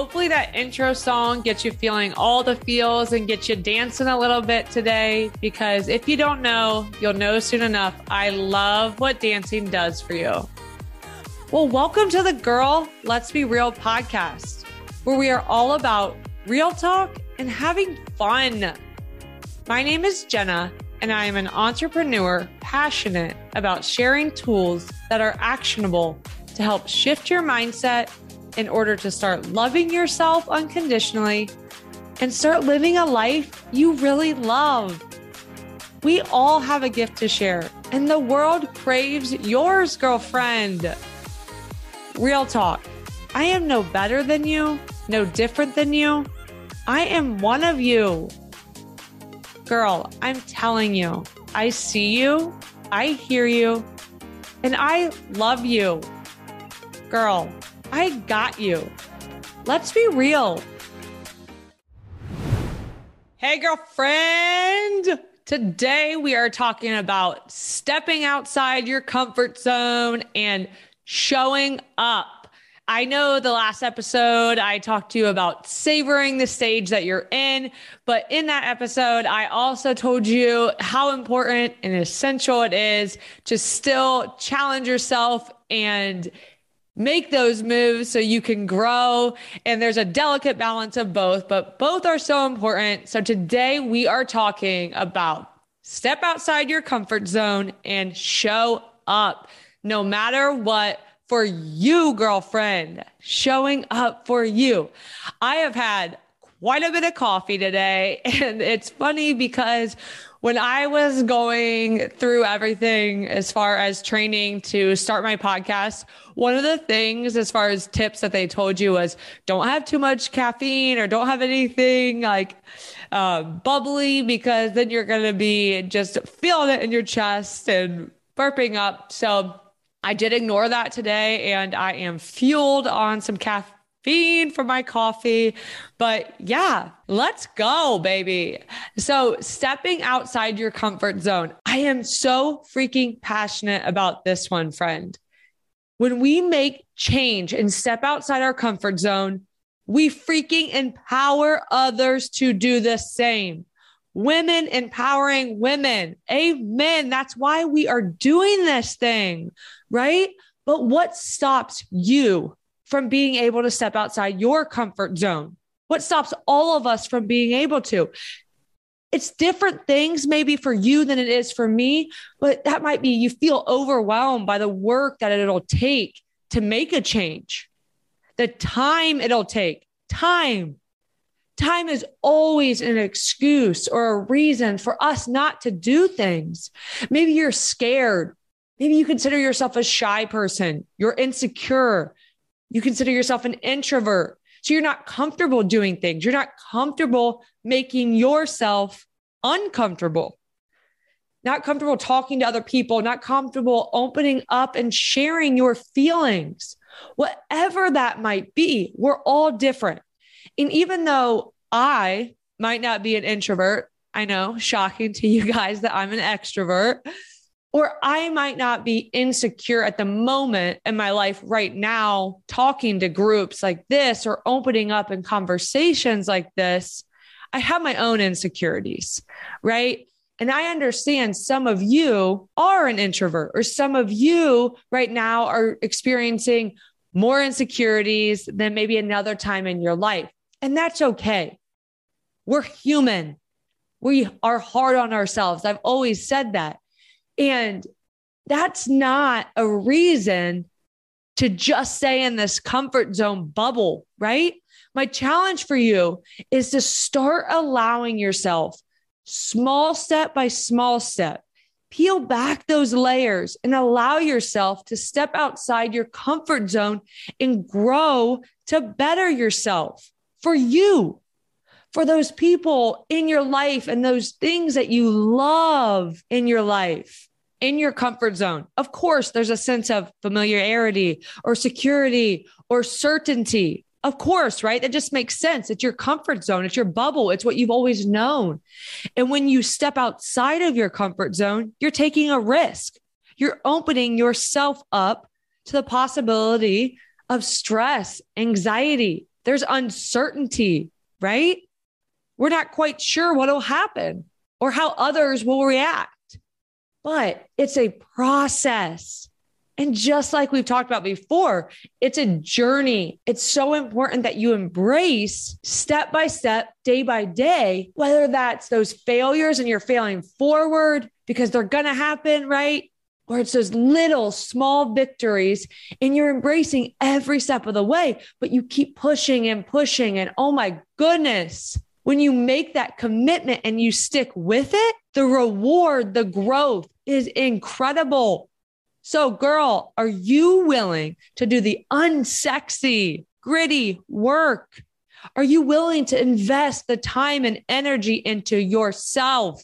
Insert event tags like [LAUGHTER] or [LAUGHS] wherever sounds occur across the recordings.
Hopefully, that intro song gets you feeling all the feels and gets you dancing a little bit today. Because if you don't know, you'll know soon enough. I love what dancing does for you. Well, welcome to the Girl Let's Be Real podcast, where we are all about real talk and having fun. My name is Jenna, and I am an entrepreneur passionate about sharing tools that are actionable to help shift your mindset in order to start loving yourself unconditionally and start living a life you really love. We all have a gift to share, and the world craves yours, girlfriend. Real talk. I am no better than you, no different than you. I am one of you. Girl, I'm telling you, I see you, I hear you, and I love you. Girl, I got you. Let's be real. Hey, girlfriend. Today we are talking about stepping outside your comfort zone and showing up. I know the last episode I talked to you about savoring the stage that you're in, but in that episode, I also told you how important and essential it is to still challenge yourself and make those moves so you can grow. And there's a delicate balance of both, but both are so important. So today we are talking about step outside your comfort zone and show up no matter what for you, girlfriend, showing up for you. I have had quite a bit of coffee today. [LAUGHS] And it's funny because when I was going through everything as far as training to start my podcast, one of the things as far as tips that they told you was don't have too much caffeine or don't have anything like uh, bubbly because then you're going to be just feeling it in your chest and burping up. So I did ignore that today and I am fueled on some caffeine caffeine for my coffee. But yeah, let's go, baby. So, stepping outside your comfort zone. I am so freaking passionate about this one, friend. When we make change and step outside our comfort zone, we freaking empower others to do the same. Women empowering women. Amen. That's why we are doing this thing, right? But what stops you from being able to step outside your comfort zone? What stops all of us from being able to? It's different things maybe for you than it is for me, but that might be you feel overwhelmed by the work that it'll take to make a change, the time it'll take. Time. Time is always an excuse or a reason for us not to do things. Maybe you're scared. Maybe you consider yourself a shy person. You're insecure. You consider yourself an introvert. So you're not comfortable doing things. You're not comfortable making yourself uncomfortable. Not comfortable talking to other people, not comfortable opening up and sharing your feelings. Whatever that might be, we're all different. And even though I might not be an introvert, I know, shocking to you guys that I'm an extrovert or I might not be insecure at the moment in my life right now, talking to groups like this or opening up in conversations like this. I have my own insecurities, right? And I understand some of you are an introvert, or some of you right now are experiencing more insecurities than maybe another time in your life. And that's okay. We're human. We are hard on ourselves. I've always said that. And that's not a reason to just stay in this comfort zone bubble, right? My challenge for you is to start allowing yourself small step by small step. Peel back those layers and allow yourself to step outside your comfort zone and grow to better yourself for you, for those people in your life and those things that you love in your life in your comfort zone. Of course, there's a sense of familiarity or security or certainty. Of course, right? That just makes sense. It's your comfort zone, it's your bubble, it's what you've always known. And when you step outside of your comfort zone, you're taking a risk. You're opening yourself up to the possibility of stress, anxiety. There's uncertainty, right? We're not quite sure what will happen or how others will react, but it's a process. And just like we've talked about before, it's a journey. It's so important that you embrace step by step, day by day, whether that's those failures and you're failing forward because they're going to happen, right? Or it's those little small victories and you're embracing every step of the way, but you keep pushing and pushing. And oh my goodness, when you make that commitment and you stick with it, the reward, the growth is incredible. So, girl, are you willing to do the unsexy, gritty work? Are you willing to invest the time and energy into yourself?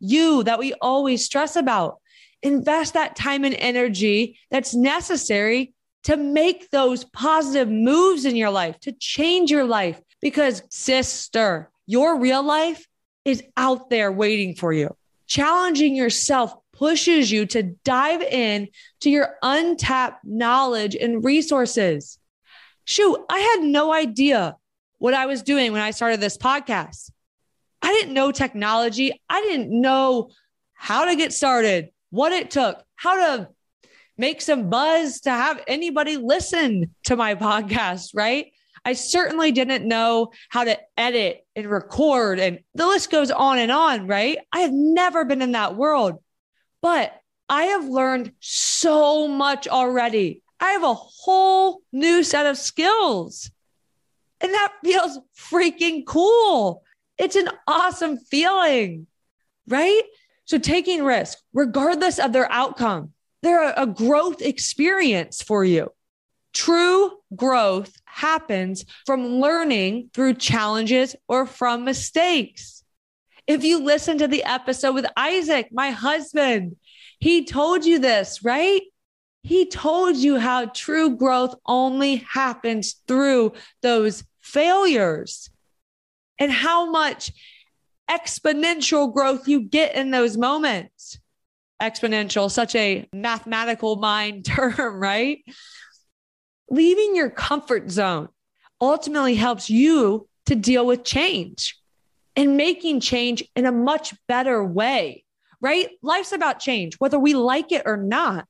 You that we always stress about. Invest that time and energy that's necessary to make those positive moves in your life, to change your life. Because, sister, your real life is out there waiting for you. Challenging yourself pushes you to dive in to your untapped knowledge and resources. Shoot, I had no idea what I was doing when I started this podcast. I didn't know technology. I didn't know how to get started, what it took, how to make some buzz to have anybody listen to my [LAUGHS] podcast, right? I certainly didn't know how to edit and record, and the list goes on and on, right? I have never been in that world, but I have learned so much already. I have a whole new set of skills, and that [LAUGHS] feels freaking cool. It's an awesome feeling, right? So, taking risk, regardless of their outcome, they're a growth experience for you. True growth happens from learning through challenges or from mistakes. If you listen to the episode with Isaac, my husband, he told you this, right? He told you how true growth only happens through those failures and how much exponential growth you get in those moments. Exponential, such a mathematical mind [LAUGHS] term, right? Leaving your comfort zone ultimately helps you to deal with change and making change in a much better way, right? Life's about change, whether we like it or not.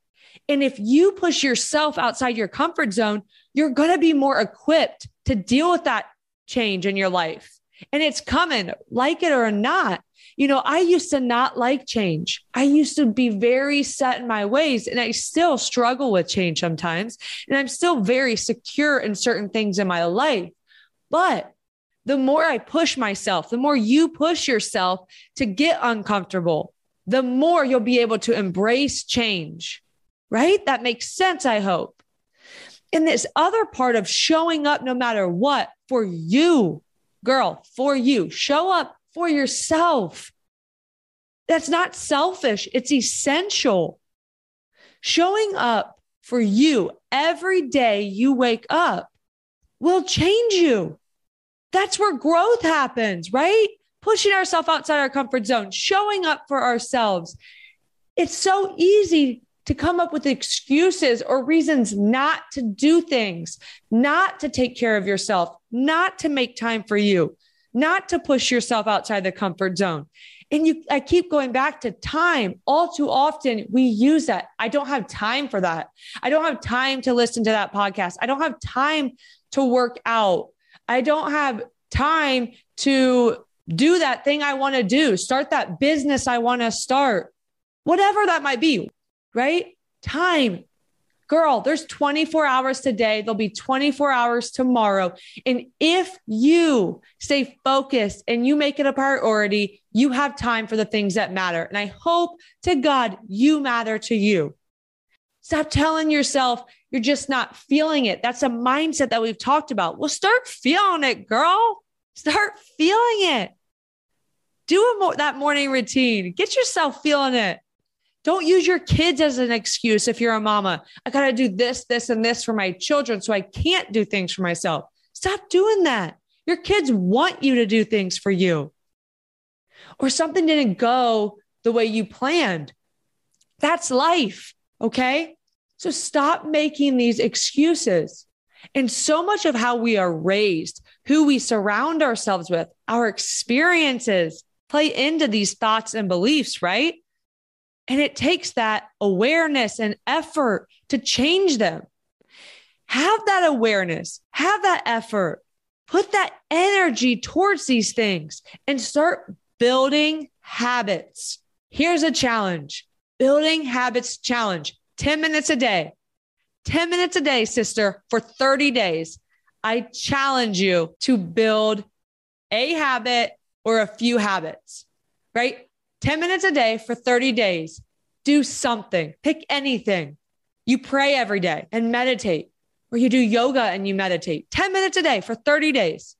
And if you push yourself outside your comfort zone, you're going to be more equipped to deal with that change in your life. And it's coming, like it or not. You know, I used to not like change. I used to be very set in my ways, and I still struggle with change sometimes. And I'm still very secure in certain things in my life. But the more I push myself, the more you push yourself to get uncomfortable, the more you'll be able to embrace change, right? That makes sense, I hope. And this other part of showing up no matter what for you, girl, for you, show up for yourself. That's not selfish, it's essential. Showing up for you every day you wake up will change you. That's where growth happens, right? Pushing ourselves outside our comfort zone, showing up for ourselves. It's so easy to come up with excuses or reasons not to do things, not to take care of yourself, not to make time for you not to push yourself outside the comfort zone. And you, I keep going back to time. All too often, we use that. I don't have time for that. I don't have time to listen to that podcast. I don't have time to work out. I don't have time to do that thing I want to do, start that business I want to start, whatever that might be, right? Time girl, there's 24 hours today. There'll be 24 hours tomorrow. And if you stay focused and you make it a priority, you have time for the things that matter. And I hope to God you matter to you. Stop telling yourself you're just not feeling it. That's a mindset that we've talked about. Well, start feeling it, girl. Start feeling it. Do a mo- that morning routine. Get yourself feeling it. Don't use your kids as an excuse if you're a mama. I got to do this, this, and this for my children, so I can't do things for myself. Stop doing that. Your kids want you to do things for you. Or something didn't go the way you planned. That's life. Okay. So stop making these excuses And so much of how we are raised, who we surround ourselves with, our experiences play into these thoughts and beliefs, right? And it takes that awareness and effort to change them. Have that awareness, have that effort, put that energy towards these things and start building habits. Here's a challenge building habits challenge 10 minutes a day. 10 minutes a day, sister, for 30 days. I challenge you to build a habit or a few habits, right? 10 minutes a day for 30 days. Do something, pick anything. You pray every day and meditate, or you do yoga and you meditate 10 minutes a day for 30 days.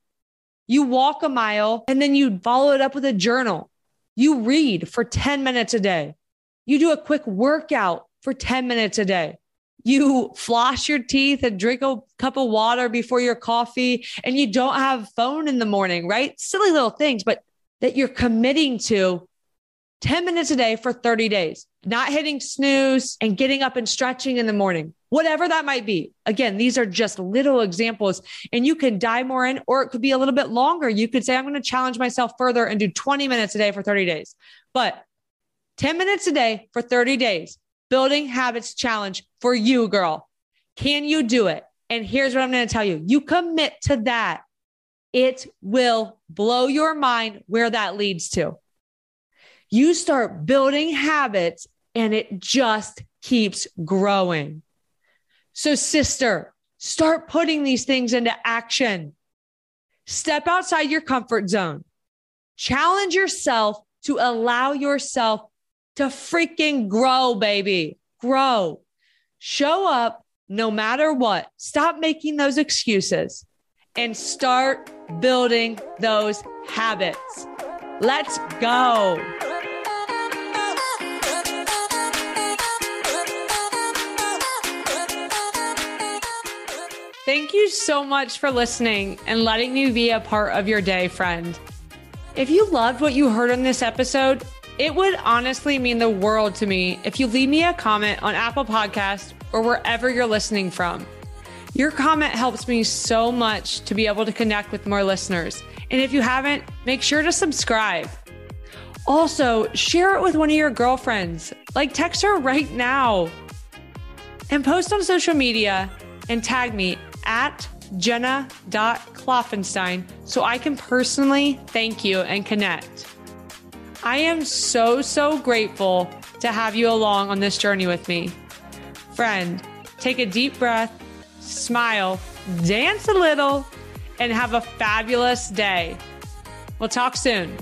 You walk a mile and then you follow it up with a journal. You read for 10 minutes a day. You do a quick workout for 10 minutes a day. You floss your teeth and drink a cup of water before your coffee, and you don't have phone in the morning, right? Silly little things, but that you're committing to 10 minutes a day for 30 days, not hitting snooze and getting up and stretching in the morning, whatever that might be. Again, these are just little examples, and you can dive more in, or it could be a little bit longer. You could say, I'm going to challenge myself further and do 20 minutes a day for 30 days. But 10 minutes a day for 30 days, building habits challenge for you, girl. Can you do it? And here's what I'm going to tell you you commit to that. It will blow your mind where that leads to. You start building habits and it just keeps growing. So, sister, start putting these things into action. Step outside your comfort zone. Challenge yourself to allow yourself to freaking grow, baby. Grow. Show up no matter what. Stop making those excuses and start building those habits. Let's go. Thank you so much for listening and letting me be a part of your day, friend. If you loved what you heard on this episode, it would honestly mean the world to me if you leave me a comment on Apple Podcast or wherever you're listening from. Your comment helps me so much to be able to connect with more listeners. And if you haven't, make sure to subscribe. Also, share it with one of your girlfriends. Like text her right now. And post on social media and tag me at jenna.klopfenstein so I can personally thank you and connect. I am so, so grateful to have you along on this journey with me. Friend, take a deep breath, smile, dance a little, and have a fabulous day. We'll talk soon.